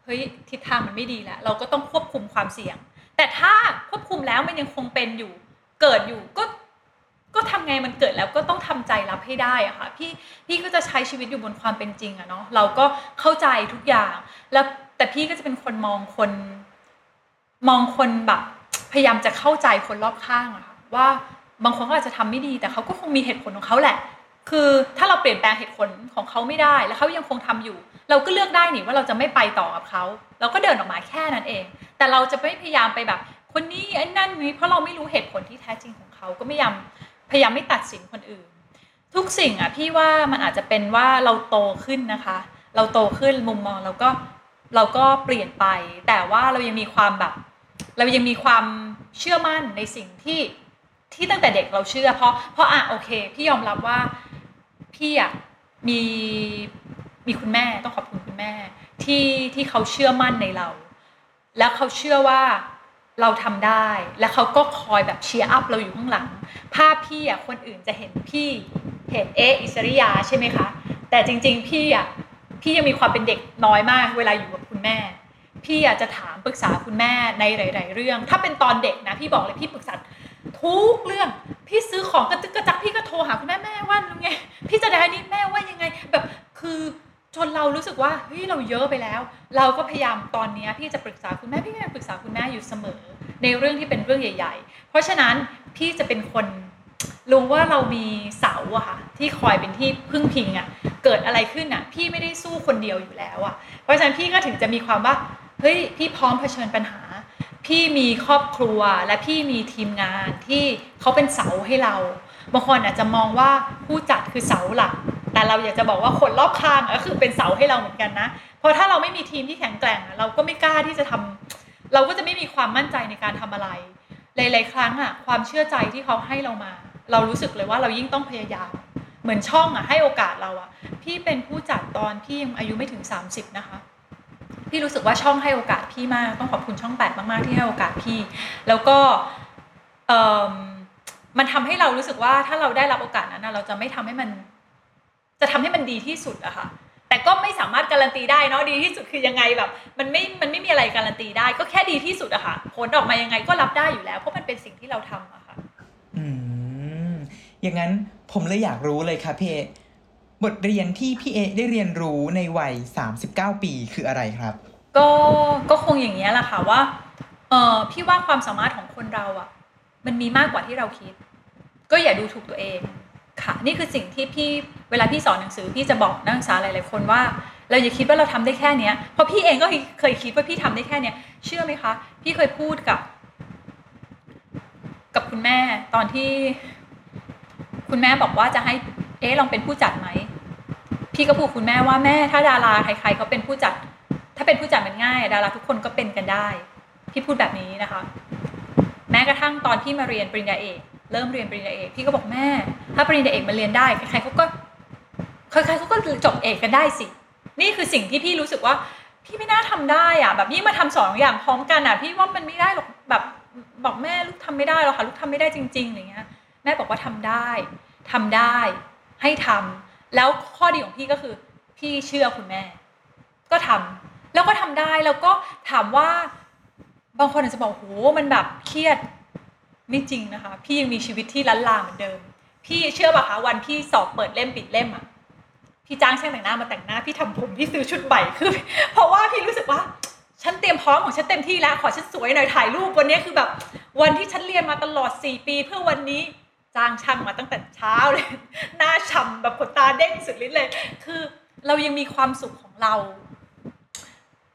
เฮ้ยทิศทางมันไม่ดีแล้ว เราก็ต้องควบคุมความเสี่ยง แต่ถ้าควบคุมแล้วมันยังคงเป็นอยู่ เกิดอยู่ก็ ก็ทำไงมันเกิดแล้วก็ต้องทำใจรับให้ได้อะค่ะพี่พี่ก็จะใช้ชีวิตอยู่บนความเป็นจริงอะเนาะเราก็เข้าใจทุกอย่าง แล้วแต่พี่ก็จะเป็นคนมองคน มองคนแบบ พยายามจะเข้าใจคนรอบข้างอะค่ะว่าบางคนเขาอาจจะทำไม่ดีแต่เขาก็คงมีเหตุผลของเขาแหละ คือถ้าเราเปลี่ยนแปลงเหตุผลของเขาไม่ได้แล้วเขายังคงทำอยู่ เราก็เลือกได้นี่ว่าเราจะไม่ไปต่อกับเขาเราก็เดินออกมาแค่นั้นเอง แต่เราจะไม่พยายามไปแบบ คนนี้ไอ้นั่นนี้เพราะเราไม่รู้เหตุผลที่แท้จริงของเขาก็ไม่ยาม พยายามไม่ตัดสินคนอื่น ทุกสิ่งอะพี่ว่ามันอาจจะเป็นว่าเราโตขึ้นนะคะ เราโตขึ้นมุมมองเราก็เราก็เปลี่ยนไป แต่ว่าเรายังมีความแบบ เรายังมีความเชื่อมั่นในสิ่งที่ที่ตั้งแต่เด็กเราเชื่อ เพราะเพราะอะโอเค พี่ยอมรับว่าพี่อะมีมีคุณแม่ต้องขอบคุณคุณแม่ ที่ที่เขาเชื่อมั่นในเรา แล้วเขาเชื่อว่า เราทำได้ แล้วเขาก็คอยแบบเชียร์อัพเราอยู่ข้างหลัง ภาพพี่อะคนอื่นจะเห็นพี่เห็นเออิสริยาใช่ไหมคะ แต่จริง ๆ พี่อะพี่ยังมีความเป็นเด็กน้อยมากเวลาอยู่กับคุณแม่ พี่อยากจะถามปรึกษาคุณแม่ในหลาย ๆ เรื่อง ถ้าเป็นตอนเด็กนะพี่บอกเลยพี่ปรึกษาทุกเรื่อง พี่ซื้อของกระตึกกระจักพี่ก็โทรหาคุณแม่แม่ว่าไง พี่จะได้นนี้แม่ว่ายังไง แบบคือ จนเรารู้สึกว่าเฮ้ยเราเยอะไปแล้ว เราก็พยายามตอนนี้พี่จะปรึกษาคุณแม่พี่ก็ยังปรึกษาคุณแม่อยู่เสมอ ในเรื่องที่เป็นเรื่องใหญ่ ๆ เพราะฉะนั้นพี่จะเป็นคนรู้ว่าเรามีเสาอะค่ะที่คอยเป็นที่พึ่งพิงอะเกิดอะไรขึ้นอะพี่ไม่ได้สู้คนเดียวอยู่แล้วอะเพราะฉะนั้นพี่ก็ถึงจะมีความว่าเฮ้ยพี่พร้อมเผชิญปัญหา พี่มีครอบครัวและพี่มีทีมงานที่เขาเป็นเสาให้เราบางคนอาจจะมองว่าผู้จัดคือเสาหลัก แต่เราอยากจะบอกว่าคนรอบข้างก็คือเป็นเสาให้เราเหมือนกันนะ เพราะถ้าเราไม่มีทีมที่แข็งแกร่งเราก็ไม่กล้าที่จะทำเราก็จะไม่มีความมั่นใจในการทำอะไร หลาย ๆ ครั้งอะความเชื่อใจที่เขาให้เรามา เรารู้สึกเลยว่าเรายิ่งต้องพยายาม เหมือนช่องอะให้โอกาสเราอะพี่เป็นผู้จัดตอนพี่ยังอายุไม่ถึง 30 นะคะ พี่รู้สึกว่าช่องให้โอกาสพี่มาก ต้องขอบคุณช่องแปดมาก ๆ ที่ให้โอกาสพี่ แล้วก็มันทำให้เรารู้สึกว่าถ้าเราได้รับโอกาสนั้นเราจะไม่ทำให้มัน จะทำให้มันดีที่สุดอะค่ะแต่ก็ไม่สามารถการันตีได้เนาะดีที่สุดคือยังไงแบบ มันไม่มันไม่มีอะไรการันตีได้ ก็แค่ดีที่สุดอะค่ะผลออกมายังไงก็รับได้อยู่แล้ว เพราะมันเป็นสิ่งที่เราทำอะค่ะอืมอย่างนั้นผมเลยอยากรู้เลยครับพี่เอบทเรียนที่พี่เอได้เรียนรู้ในวัย 39 ปีคืออะไรครับ ก็ก็คงอย่างนี้ยแหละค่ะว่าเออพี่ว่าความสามารถของคนเราอะมันมีมากกว่าที่เราคิด ก็อย่าดูถูกตัวเอง ค่ะ นี่คือสิ่งที่พี่เวลาพี่สอนหนังสือพี่จะบอกนักศึกษาหลายๆคนว่าเราอย่าคิดว่าเราทำได้แค่เนี้ยเพราะพี่เองก็เคยคิดว่าพี่ทำได้แค่เนี้ยเชื่อไหมคะ พี่เคยพูดกับ กับคุณแม่ตอนที่ คุณแม่บอกว่าจะให้เอ๊ลองเป็นผู้จัดไหมพี่ก็พูดคุณแม่ว่าแม่ถ้าดาราใครๆเขาเป็นผู้จัด ถ้าเป็นผู้จัดมันง่าย ดาราทุกคนก็เป็นกันได้ พี่พูดแบบนี้นะคะ แม้กระทั่งตอนพี่มาเรียนปริญญาเอก เริ่มเรียนปริญญาเอกพี่ก็บอกแม่ ถ้าปริญญาเอกมันเรียนได้ใครๆเขาก็ใครๆเขาก็จบเอกกันได้สิ นี่คือสิ่งที่พี่รู้สึกว่า พี่ไม่น่าทำได้อะแบบยิ่งมาทำสองอย่างพร้อมกันอะ พี่ว่ามันไม่ได้หรอกแบบบอกแม่ลูกทำไม่ได้หรอกค่ะลูกทำไม่ได้จริงๆอะไรเงี้ยแม่บอกว่าทำได้ทำได้ให้ทำแล้วข้อดีของพี่ก็คือ พี่เชื่อคุณแม่ ก็ทำแล้วก็ทำได้แล้วก็ถามว่าบางคนอาจจะบอกโหมันแบบเครียด ไม่จริงนะคะ พี่ยังมีชีวิตที่ล้านลาเหมือนเดิม พี่เชื่อป่ะคะวันพี่สอบเปิดเล่มปิดเล่มอะพี่จ้างช่างแต่งหน้ามาแต่งหน้าพี่ทำผมพี่ซื้อชุดใหม่คือ เพราะว่าพี่รู้สึกว่าฉันเตรียมพร้อมของฉันเต็มที่แล้วขอฉันสวยหน่อยถ่ายรูปวันนี้คือแบบ วันที่ฉันเรียนมาตลอด 4 ปีเพื่อวันนี้จ้างช่างมาตั้งแต่เช้าเลย หน้าฉ่ำแบบขนตาเด้งสุดฤทธิ์เลย คือเรายังมีความสุขของเรา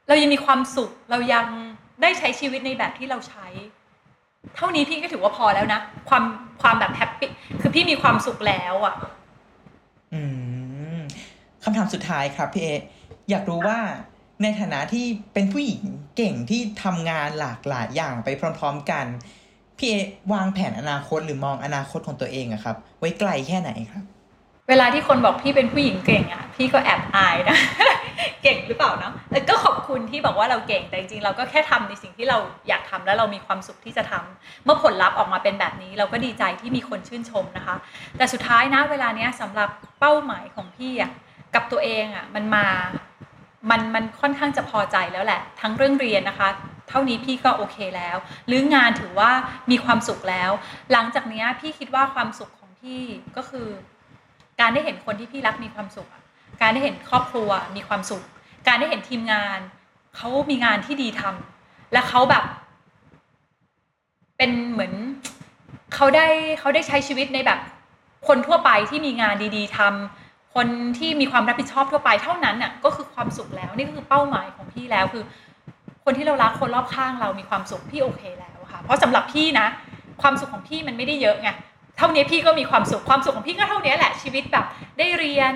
เรายังมีความสุขเรายังได้ใช้ชีวิตในแบบที่เราใช้ เท่านี้พี่ก็ถือว่าพอแล้วนะ ความความแบบแฮปปี้คือพี่มีความสุขแล้วอะอืมคำถามสุดท้ายครับพี่เออยากรู้ว่าในฐานะที่เป็นผู้หญิงเก่งที่ทำงานหลากหลายอย่างไปพร้อม ๆ กัน พี่เอวางแผนอนาคตหรือมองอนาคตของตัวเองอะครับ ไว้ไกลแค่ไหนครับ เวลาที่คนบอกพี่เป็นผู้หญิงเก่งอะพี่ก็แอบอายนะเก่งหรือเปล่าเนาะก็ขอบคุณที่บอกว่าเราเก่งแต่จริงๆเราก็แค่ทำในสิ่งที่เราอยากทำแล้วเรามีความสุขที่จะทำเมื่อผลลัพธ์ออกมาเป็นแบบนี้ เราก็ดีใจที่มีคนชื่นชมนะคะ แต่สุดท้ายนะเวลาเนี้ยสำหรับเป้าหมายของพี่อะกับตัวเองอะมันมามันมันค่อนข้างจะพอใจแล้วแหละ ทั้งเรื่องเรียนนะคะ เท่านี้พี่ก็โอเคแล้ว หรืองานถือว่ามีความสุขแล้ว หลังจากเนี้ยพี่คิดว่าความสุขของพี่ก็คือ การได้เห็นคนที่พี่รักมีความสุข การได้เห็นครอบครัวมีความสุข การได้เห็นทีมงานเขามีงานที่ดีทำและเขาแบบ เป็นเหมือนเขาได้เขาได้ใช้ชีวิตในแบบ คนทั่วไปที่มีงานดี ๆทำคนที่มีความรับผิดชอบทั่วไปเท่านั้นน่ะ ก็คือความสุขแล้ว นี่ก็คือเป้าหมายของพี่แล้วคือ คนที่เรารักคนรอบข้างเรามีความสุขพี่โอเคแล้วค่ะ เพราะสำหรับพี่นะ ความสุขของพี่มันไม่ได้เยอะไง เท่านี้พี่ก็มีความสุขความสุขของพี่ก็เท่านี้แหละชีวิตแบบ ได้เรียน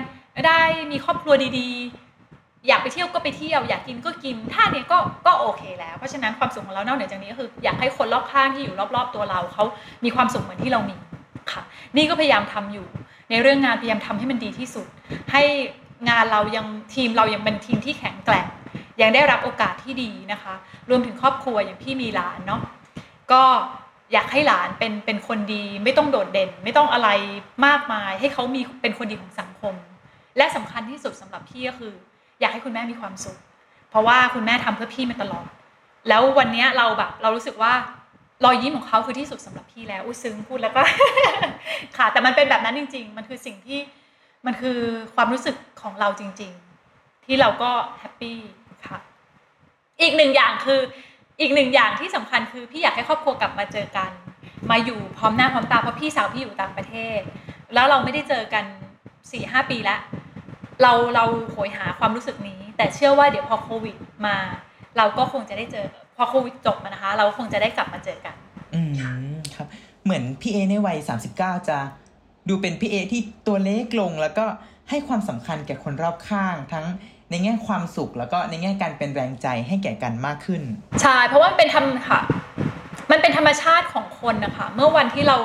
ได้มีครอบครัวดีๆ อยากไปเที่ยวก็ไปเที่ยว อยากกินก็กินท่าเนี้ยก็ก็โอเคแล้ว เพราะฉะนั้นความสุขของเรานอกเหนือจากนี้ก็คือ อยากให้คนรอบข้างที่อยู่รอบๆตัวเราเขามีความสุขเหมือนที่เรามีค่ะ นี่ก็พยายามทำอยู่ ในเรื่องงานพยายามทำให้มันดีที่สุด ให้งานเรายังทีมเรายังเป็นทีมที่แข็งแกร่งยังได้รับโอกาสที่ดีนะคะ รวมถึงครอบครัวอย่างพี่มีหลานเนาะก็ อยากให้หลานเป็นเป็นคนดีไม่ต้องโดดเด่น ไม่ต้องอะไรมากมาย ให้เขามีเป็นคนดีของสังคม และสำคัญที่สุดสำหรับพี่ก็คือ อยากให้คุณแม่มีความสุข เพราะว่าคุณแม่ทำเพื่อพี่มาตลอด แล้ววันนี้เราแบบ เรารู้สึกว่ารอยยิ้มของเขาคือที่สุดสำหรับพี่แล้วอุ้ยซึ้งพูดแล้วก็ค่ะ แต่มันเป็นแบบนั้นจริง ๆ มันคือสิ่งที่มันคือความรู้สึกของเราจริง ๆ ที่เราก็แฮปปี้ค่ะอีกหนึ่งอย่างคือ อีกหนึ่งอย่างที่สำคัญคือพี่อยากให้ครอบครัวกลับมาเจอกัน มาอยู่พร้อมหน้าพร้อมตาเพราะพี่สาวพี่อยู่ต่างประเทศ แล้วเราไม่ได้เจอกันสี่ห้าปีแล้วเราเราโหยหาความรู้สึกนี้ แต่เชื่อว่าเดี๋ยวพอโควิดมา เราก็คงจะได้เจอ พอโควิดจบมานะคะ เราคงจะได้กลับมาเจอกัน อืมครับ เหมือนพี่เอในวัย39จะดูเป็นพี่เอที่ตัวเล็กลงแล้วก็ให้ความสำคัญแก่คนรอบข้างทั้ง ในแง่ความสุขแล้วก็ในแง่การเป็นแรงใจให้แก่กันมากขึ้น ใช่ เพราะว่ามันเป็นธรรมค่ะ มันเป็นธรรมชาติของคนนะคะ เมื่อวันที่เรา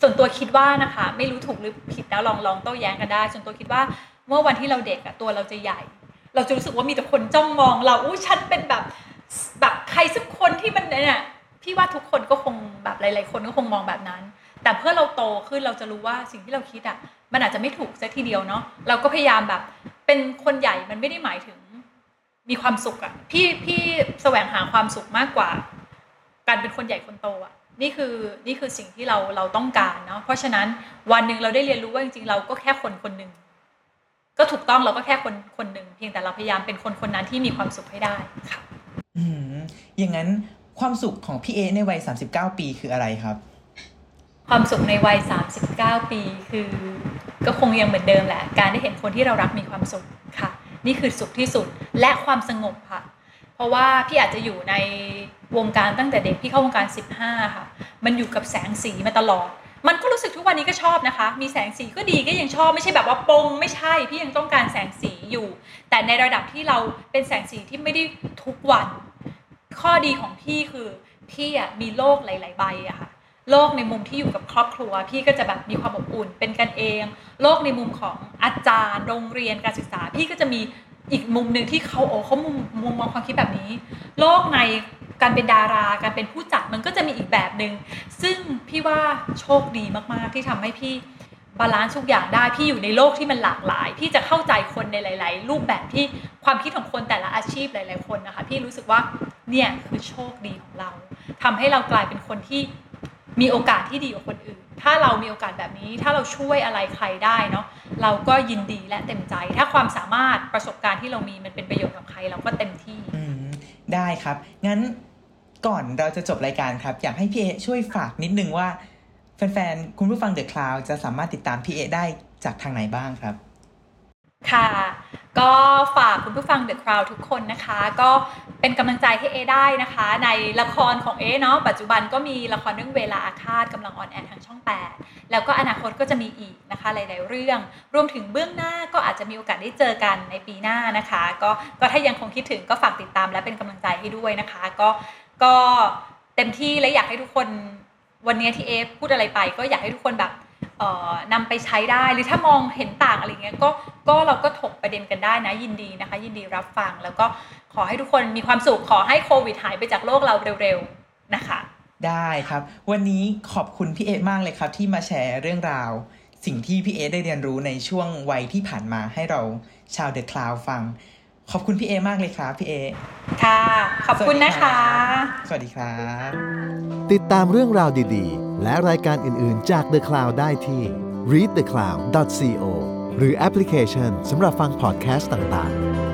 ส่วนตัวคิดว่านะคะ ไม่รู้ถูกหรือผิดแล้วลองลองโต้แย้งกันได้ ส่วนตัวคิดว่าเมื่อวันที่เราเด็กอะตัวเราจะใหญ่ เราจะรู้สึกว่ามีแต่คนจ้องมอง เราอู้ฉันเป็นแบบแบบใครสักคนที่มันเนี่ยพี่ว่าทุกคนก็คงแบบหลาย ๆ คนก็คงมองแบบนั้น แต่เพื่อเราโตขึ้นเราจะรู้ว่าสิ่งที่เราคิดอะ มันอาจจะไม่ถูกซะทีเดียวเนาะเราก็พยายามแบบ เป็นคนใหญ่มันไม่ได้หมายถึงมีความสุขอะพี่พี่แสวงหาความสุขมากกว่า การเป็นคนใหญ่คนโตอะนี่คือนี่คือสิ่งที่เราเราต้องการเนาะเพราะฉะนั้นวันหนึ่งเราได้เรียนรู้ว่าจริงๆเราก็แค่คนคนหนึ่งก็ถูกต้องเราก็แค่คนคนหนึ่งเพียงแต่เราพยายามเป็นคนคนนั้นที่มีความสุขให้ได้ค่ะอืมอย่างนั้นความสุขของพี่เอในวัย 39 ปีคืออะไรครับ ความสุขในวัย 39 ปี คือ ก็คงยังเหมือนเดิมแหละ การได้เห็นคนที่เรารักมีความสุขค่ะ นี่คือสุขที่สุดและความสงบค่ะ เพราะว่าพี่อาจจะอยู่ในวงการตั้งแต่เด็กพี่เข้าวงการ 15 ค่ะ มันอยู่กับแสงสีมาตลอด มันก็รู้สึกทุกวันนี้ก็ชอบนะคะ มีแสงสีก็ดีก็ยังชอบไม่ใช่แบบว่าปงไม่ใช่พี่ยังต้องการแสงสีอยู่ แต่ในระดับที่เราเป็นแสงสีที่ไม่ได้ทุกวัน ข้อดีของพี่คือพี่อะมีโลกหลาย ๆ ใบอะค่ะ โลกในมุมที่อยู่กับครอบครัว พี่ก็จะแบบมีความอบอุ่นเป็นกันเอง โลกในมุมของอาจารย์ โรงเรียนการศึกษา พี่ก็จะมีอีกมุมหนึ่งที่เขาโอ้เขามุมมุมมองความคิดแบบนี้ โลกในการเป็นดาราการเป็นผู้จัดมันก็จะมีอีกแบบหนึ่งซึ่งพี่ว่าโชคดีมากๆที่ทำให้พี่ balance ทุกอย่างได้พี่อยู่ในโลกที่มันหลากหลาย พี่จะเข้าใจคนในหลาย ๆ รูปแบบที่ความคิดของคนแต่ละอาชีพหลาย ๆ คนนะคะพี่รู้สึกว่าเนี่ยคือโชคดีของเราทำให้เรากลายเป็นคนที่ มีโอกาสที่ดีกว่าคนอื่น ถ้าเรามีโอกาสแบบนี้ ถ้าเราช่วยอะไรใครได้เนาะ เราก็ยินดีและเต็มใจ ถ้าความสามารถประสบการณ์ที่เรามีมันเป็นประโยชน์กับใครเราก็เต็มที่อืได้ครับ งั้นก่อนเราจะจบรายการครับ อยากให้พี่เอช่วยฝากนิดนึงว่า แฟนๆ คุณผู้ฟังเดอะคลาวจะสามารถติดตามพี่เอได้จากทางไหนบ้างครับ ค่ะ ก็ฝากคุณผู้ฟังเดอะคราวทุกคนนะคะ ก็เป็นกำลังใจให้เอได้นะคะ ในละครของเอเนาะปัจจุบันก็มีละครเรื่องเวลาอาฆาตกำลังออนแอร์ทางช่อง 8 แล้วก็อนาคตก็จะมีอีกนะคะหลาย ๆ เรื่อง รวมถึงเบื้องหน้าก็อาจจะมีโอกาสได้เจอกันในปีหน้านะคะ ก็ก็ถ้ายังคงคิดถึงก็ฝากติดตามและเป็นกำลังใจให้ด้วยนะคะ ก็ก็เต็มที่และอยากให้ทุกคนวันนี้ที่เอพูดอะไรไป ก็อยากให้ทุกคนแบบ นำไปใช้ได้หรือถ้ามองเห็นต่างอะไรเงี้ยก็ก็เราก็ถกประเด็นกันได้นะยินดีนะคะ ยินดีรับฟังแล้วก็ขอให้ทุกคนมีความสุขขอให้โควิดหายไปจากโลกเราเร็วๆนะคะ ได้ครับ วันนี้ขอบคุณพี่เอมากเลยครับ ที่มาแชร์เรื่องราว สิ่งที่พี่เอได้เรียนรู้ในช่วงวัยที่ผ่านมาให้เราชาวเดอะคลาวฟัง ขอบคุณพี่เอมากเลยครับพี่เอ ค่ะ ขอบคุณนะคะ สวัสดีครับ ติดตามเรื่องราวดีๆ และรายการอื่นๆจาก The Cloud ได้ที่ readthecloud.co หรือแอปพลิเคชันสำหรับฟังพอดแคสต์ต่างๆ